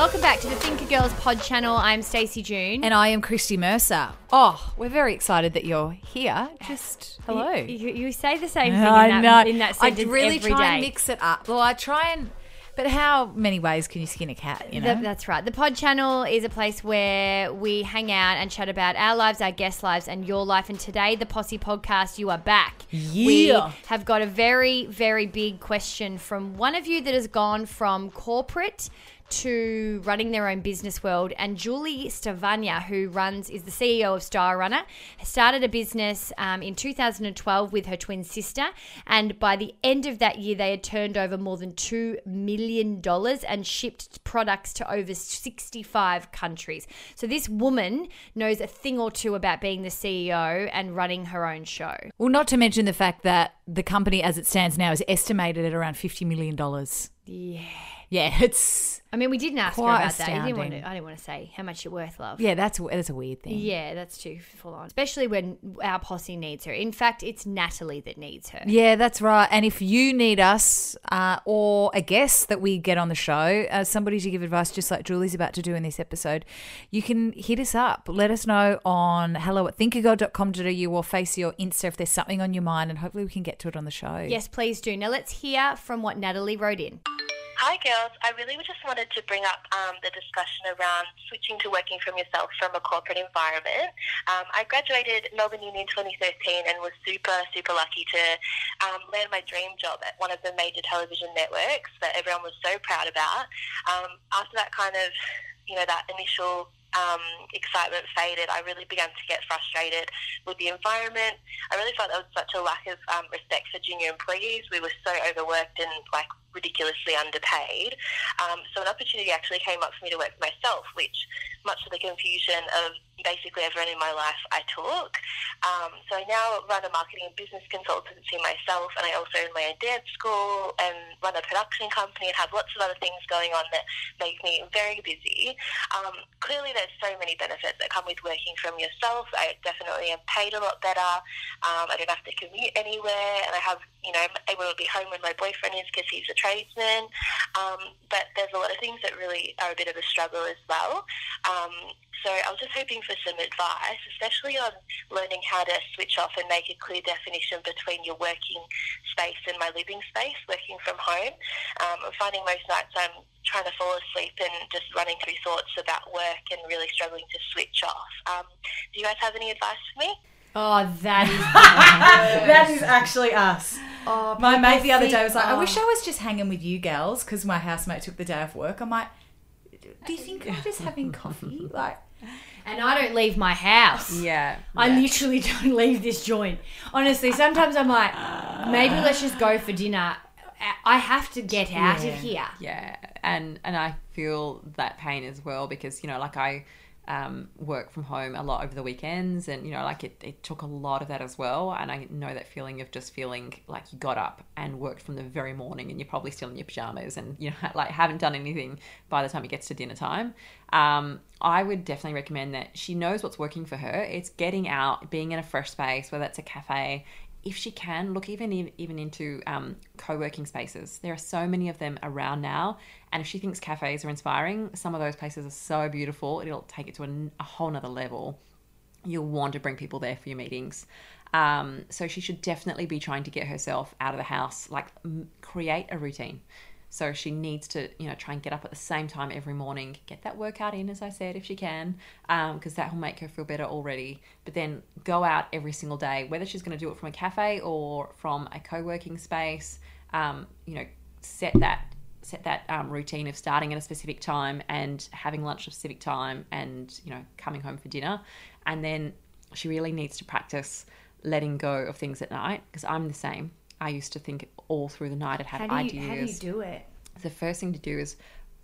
Welcome back to the Thinker Girls Pod channel. I'm Stacey June. And I am Christy Mercer. Oh, we're very excited that you're here. Just hello. You, you, you say the same thing I in know. that, in that I really every try and mix it up. Well, I try and. But how many ways can you skin a cat? You know. Th- that's right. The Pod channel is a place where we hang out and chat about our lives, our guest lives, and your life. And today, the Posse Podcast, you are back. Yeah. We have got a very, very big question from one of you that has gone from corporate to running their own business world. And Julie Stevanja, who runs, is the CEO of Stylerunner, started a business um, in 2012 with her twin sister. And by the end of that year, they had turned over more than $2 million and shipped products to over 65 countries. So this woman knows a thing or two about being the CEO and running her own show. well, not to mention the fact that the company, as it stands now, is estimated at around fifty million dollars. Yeah. Yeah, it's I mean, we didn't ask her Quite about that. I didn't, want astounding. to, I didn't want to say how much you're worth, love. yeah, that's that's a weird thing. Yeah, that's too full on. Especially when our posse needs her. In fact, it's Natalie that needs her. Yeah, that's right. And if you need us uh, or a guest that we get on the show, uh, somebody to give advice, just like Julie's about to do in this episode, you can hit us up. Let us know on hello at thinkergirl.com.au or face your Insta if there's something on your mind, and hopefully we can get to it on the show. Yes, please do. Now let's hear from what Natalie wrote in. Hi, girls. I really just wanted to bring up um, the discussion around switching to working from yourself from a corporate environment. Um, I graduated Melbourne Uni in 2013 and was super, super lucky to um, land my dream job at one of the major television networks that everyone was so proud about. Um, after that kind of, you know, that initial um, excitement faded, I really began to get frustrated with the environment. I really felt there was such a lack of um, respect for junior employees. We were so overworked and like ridiculously underpaid. Um, so an opportunity actually came up for me to work for myself, which, much to the confusion of basically everyone in my life, I took. Um, so I now run a marketing and business consultancy myself, and I also run my own dance school and run a production company and have lots of other things going on that make me very busy. Um, clearly, there's so many benefits that come with working from yourself. I definitely am paid a lot better. Um, I don't have to commute anywhere, and I have, you know, I'm able to be home when my boyfriend is because he's a tradesman. Um, but there's a lot of things that really are a bit of a struggle as well. Um, so I was just hoping for some advice, especially on learning how to switch off and make a clear definition between your working space and my living space, working from home. Um, I'm finding most nights I'm trying to fall asleep and just running through thoughts about work and really struggling to switch off. Um, do you guys have any advice for me? Oh, that is. that is actually us. oh, My mate the other day was like, I oh. wish I was just hanging with you gals because my housemate took the day off work. I'm like, do you think I'm just having coffee? Like, And I don't leave my house. Yeah. I literally don't leave this joint. Honestly, sometimes I'm like, maybe let's just go for dinner. I have to get out Yeah. of here. Yeah, and and I feel that pain as well because you know, like I um, work from home a lot over the weekends, and you know, like it, it took a lot of that as well. And I know that feeling of just feeling like you got up and worked from the very morning, and you're probably still in your pajamas, and you know, like haven't done anything by the time it gets to dinner time. Um, I would definitely recommend that she knows what's working for her. It's getting out, being in a fresh space, whether it's a cafe, if she can look even even into um, co-working spaces. There are so many of them around now and if she thinks cafes are inspiring some of those places are so beautiful it'll take it to a, a whole nother level. You'll want to bring people there for your meetings. Um, so she should definitely be trying to get herself out of the house like create a routine so she needs to, you know, try and get up at the same time every morning, get that workout in, as I said, if she can, because that will make her feel better already. But then go out every single day, whether she's going to do it from a cafe or from a co-working space. Um, you know, set that set that um, routine of starting at a specific time and having lunch at a specific time, and you know, coming home for dinner, and then she really needs to practice letting go of things at night because I'm the same. I used to think all through the night. I'd have How do you, ideas how do you do it? the first thing to do is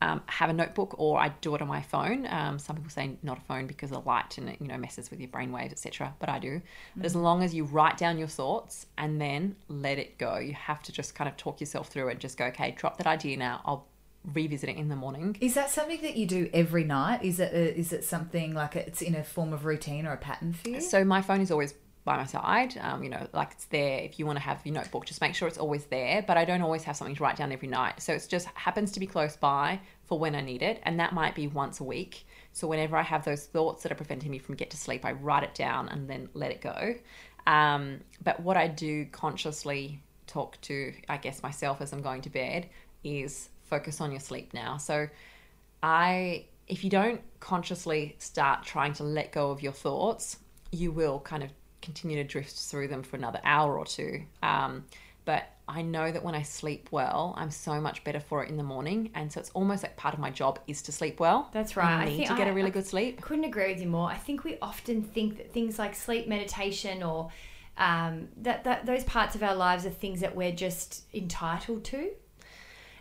um, have a notebook or I do it on my phone. Um, some people say not a phone because of the light and it you know messes with your brain waves, etc. But I do. But as long as you write down your thoughts and then let it go, you have to just kind of talk yourself through it. Just go, okay, drop that idea now. I'll revisit it in the morning. Is that something that you do every night? Is it a, is it something like it's in a form of routine or a pattern for you? So my phone is always by my side. Um, you know, like it's there. If you want to have your notebook, just make sure it's always there. But I don't always have something to write down every night. So it just happens to be close by for when I need it, and that might be once a week. So whenever I have those thoughts that are preventing me from get to sleep, I write it down and then let it go. Um, but what I do consciously talk to, I guess, myself as I'm going to bed is focus on your sleep now. So I if you don't consciously start trying to let go of your thoughts, you will kind of continue to drift through them for another hour or two. Um, but I know that when I sleep well, I'm so much better for it in the morning, and so it's almost like part of my job is to sleep well. That's right. I I need think to get I- a really I- good sleep. couldn't agree with you more. I think we often think that things like sleep meditation or um, that, that those parts of our lives are things that we're just entitled to.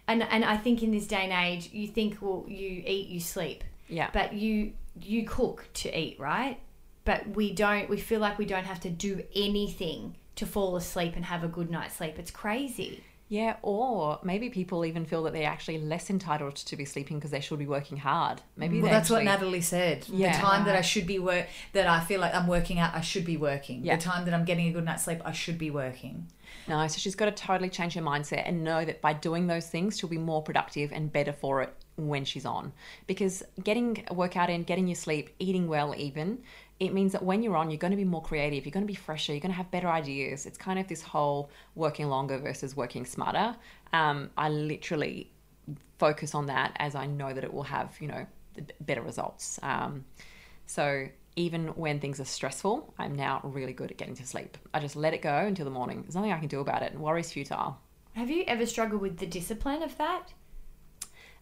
And and I think in this day and age, you think well, you eat, you sleep, Yeah. but you you cook to eat, right? But we don't. We feel like we don't have to do anything to fall asleep and have a good night's sleep. It's crazy. Yeah, or maybe people even feel that they're actually less entitled to be sleeping because they should be working hard. Maybe Well, they that's what Natalie said. Yeah. The time that I uh-huh. should be work, that I feel like I'm working out, I should be working. Yeah. The time that I'm getting a good night's sleep, I should be working. No, so she's got to totally change her mindset and know that by doing those things, she'll be more productive and better for it when she's on. Because getting a workout in, getting your sleep, eating well, even, it means that when you're on, you're going to be more creative, you're going to be fresher, you're going to have better ideas. It's kind of this whole working longer versus working smarter. Um, I literally focus on that as I know that it will have, you know, better results. Um, so even when things are stressful, I'm now really good at getting to sleep. I just let it go until the morning. There's nothing I can do about it. And worry's futile. Have you ever struggled with the discipline of that?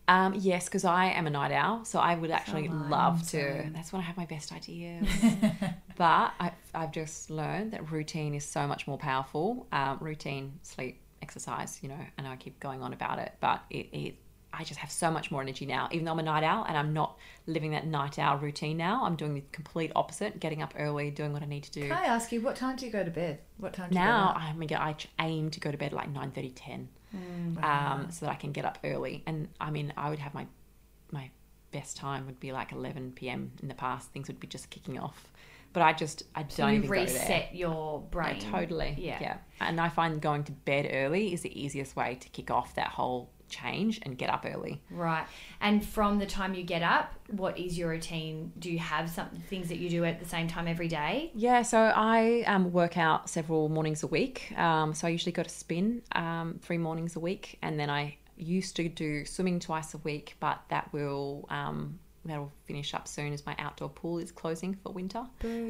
Um, yes, because I am a night owl, so I would actually I, love to. That's when I have my best ideas. but I, I've just learned that routine is so much more powerful. Um, routine, sleep, exercise, you know, and I keep going on about it, but it, it, I just have so much more energy now. Even though I'm a night owl and I'm not living that night owl routine now, I'm doing the complete opposite, getting up early, doing what I need to do. Can I ask you, what time do you go to bed? What time do you now go to I mean, I aim to go to bed like 9 30, 10 Mm, um, so that I can get up early. And I mean, I would have my my best time would be like 11 p.m. in the past. Things would be just kicking off, but I just I So don't even reset your brain. totally, Yeah. yeah. And I find going to bed early is the easiest way to kick off that whole change and get up early. Right. And from the time you get up, what is your routine? Do you have some things that you do at the same time every day? Yeah, so I um, work out several mornings a week. Um, so I usually go to spin um, three mornings a week, and then I used to do swimming twice a week, but that will um, that'll finish up soon as my outdoor pool is closing for winter.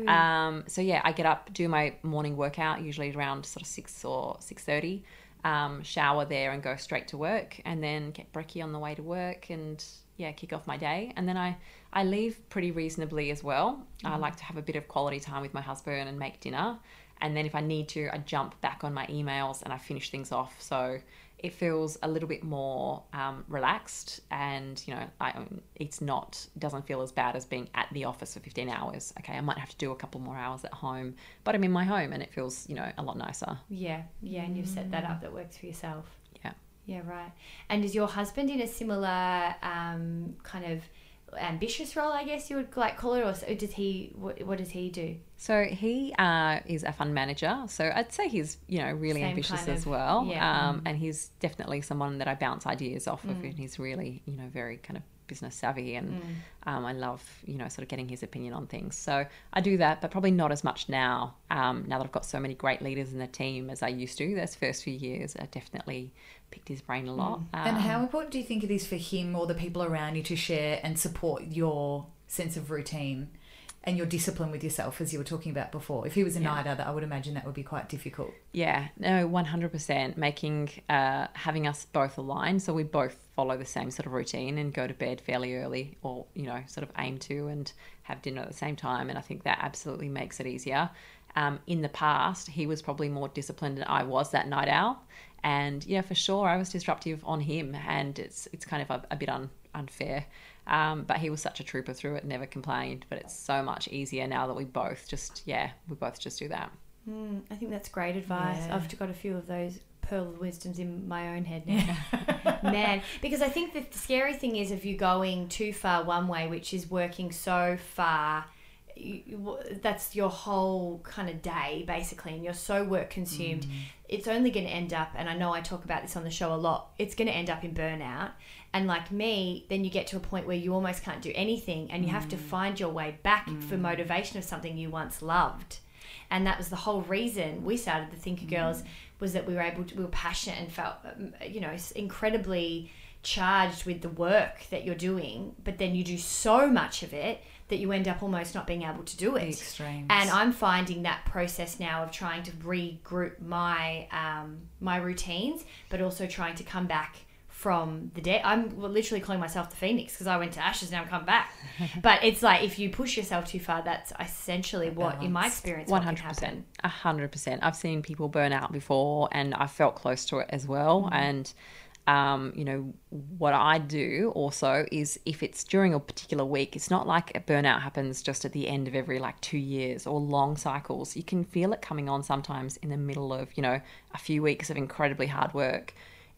Um, so yeah, I get up, do my morning workout usually around sort of six or six thirty. Um, shower there and go straight to work, and then get brekkie on the way to work, and yeah, kick off my day. And then I I leave pretty reasonably as well. I like to have a bit of quality time with my husband and make dinner. And then if I need to, I jump back on my emails and I finish things off. So it feels a little bit more um, relaxed, and you know, I, it's not doesn't feel as bad as being at the office for 15 hours. Okay, I might have to do a couple more hours at home, but I'm in my home and it feels you know a lot nicer. Yeah. Yeah. And you've set that up that works for yourself. Yeah. Yeah. Right. And is your husband in a similar um, kind of ambitious role, I guess you would like call it, or so- does he? What, what does he do? So he uh, is a fund manager. So I'd say he's you know really Same ambitious kind as well. yeah. Um, and he's definitely someone that I bounce ideas off Mm. of, and he's really you know very kind of business savvy, and Mm. um, I love you know sort of getting his opinion on things. So I do that, but probably not as much now. Um, now that I've got so many great leaders in the team as I used to. Those first few years, I definitely picked his brain a lot. And Um, how important do you think it is for him or the people around you to share and support your sense of routine and your discipline with yourself, as you were talking about before? If he was a night owl, I would imagine that would be quite difficult. Yeah, no, one hundred percent. Making uh, having us both aligned, so we both follow the same sort of routine and go to bed fairly early, or you know, sort of aim to and have dinner at the same time. And I think that absolutely makes it easier. Um, in the past, he was probably more disciplined than I was that night owl, and yeah, for sure, I was disruptive on him, and it's it's kind of a, a bit un, unfair. Um, but he was such a trooper through it, never complained. But it's so much easier now that we both just, yeah, we both just do that. I think that's great advice. I've got a few of those pearl of wisdoms in my own head now. Man, because I think the scary thing is if you're going too far one way, which is working so far, you, that's your whole kind of day basically, and you're so work consumed. Mm. It's only going to end up, and I know I talk about this on the show a lot. It's going to end up in burnout. And like me, then you get to a point where you almost can't do anything, and you have to mm. find your way back for mm. motivation of something you once loved and that was the whole reason we started the Thinker Girls was that we were able to we were passionate and felt um, you know incredibly charged with the work that you're doing but then you do so much of it that you end up almost not being able to do it extremes. and I'm finding that process now of trying to regroup my um, my routines but also trying to come back from the dead. I'm literally calling myself the phoenix because I went to ashes now I'm come back. but it's like if you push yourself too far, that's essentially what, in my experience, One hundred percent, a hundred percent. I've seen people burn out before, and I felt close to it as well. Mm-hmm. And um, you know what I do also is if it's during a particular week, it's not like a burnout happens just at the end of every like two years or long cycles. You can feel it coming on sometimes in the middle of you know a few weeks of incredibly hard work.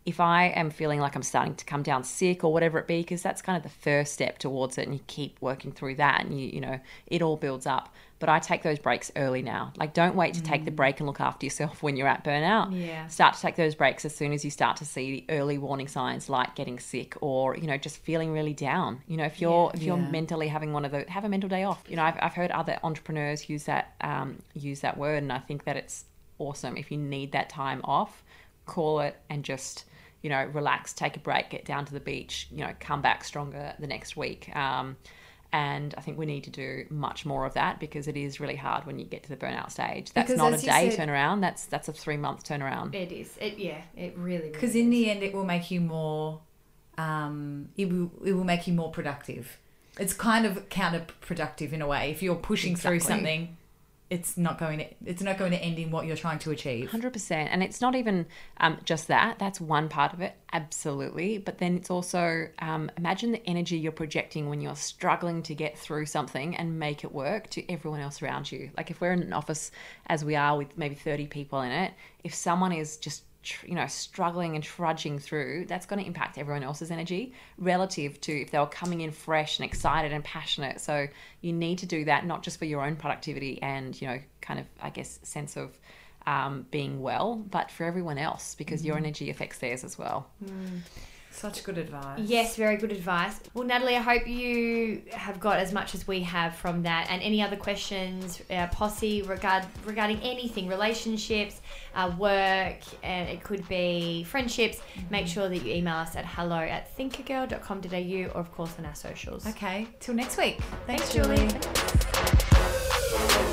If I am feeling like I'm starting to come down sick or whatever it be, because that's kind of the first step towards it, and you keep working through that, and you you know it all builds up. But I take those breaks early now. Like, don't wait to take the break and look after yourself when you're at burnout. Yeah. Start to take those breaks as soon as you start to see the early warning signs, like getting sick or you know just feeling really down. You know, if you're if you're mentally having one of those, have a mental day off. You know, I've, I've heard other entrepreneurs use that um, use that word, and I think that it's awesome. If you need that time off, call it and just you know relax, take a break, get down to the beach. You know, come back stronger the next week. Um, and I think we need to do much more of that because it is really hard when you get to the burnout stage. That's Because not a day said- turnaround. That's that's a three month turnaround. It is. It yeah. It really. because really in is. the end, it will make you more. Um, it will it will make you more productive. It's kind of counterproductive in a way. If you're pushing through something, it's not going to it's not going to end in what you're trying to achieve. Hundred percent, and it's not even um, just that. That's one part of it, absolutely. But then it's also um, imagine the energy you're projecting when you're struggling to get through something and make it work to everyone else around you. Like if we're in an office, as we are with maybe thirty people in it, if someone is just tr- you know struggling and trudging through, that's going to impact everyone else's energy relative to if they were coming in fresh and excited and passionate. So you need to do that not just for your own productivity and you know kind of I guess sense of um, being well, but for everyone else because your energy affects theirs as well. Such good advice. Yes, very good advice. Well, Natalie, I hope you have got as much as we have from that. And any other questions, uh, posse regard regarding anything, relationships, uh, work, and it could be friendships. Make sure that you email us at hello at thinkergirl.com.au or of course on our socials. Okay. Till next week. Thanks, Thanks, Julie. Julie.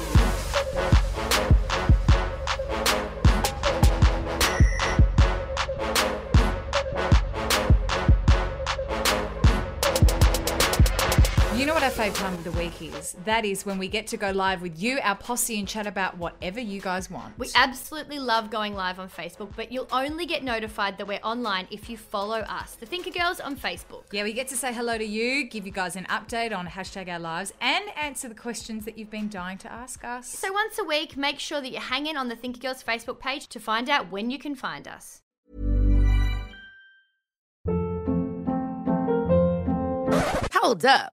Of the week is? That is when we get to go live with you, our posse, and chat about whatever you guys want. We absolutely love going live on Facebook, but you'll only get notified that we're online if you follow us, the Thinker Girls on Facebook. Yeah, we get to say hello to you, give you guys an update on hashtag our lives, and answer the questions that you've been dying to ask us. So once a week, make sure that you hang in on the Thinker Girls Facebook page to find out when you can find us. Hold up.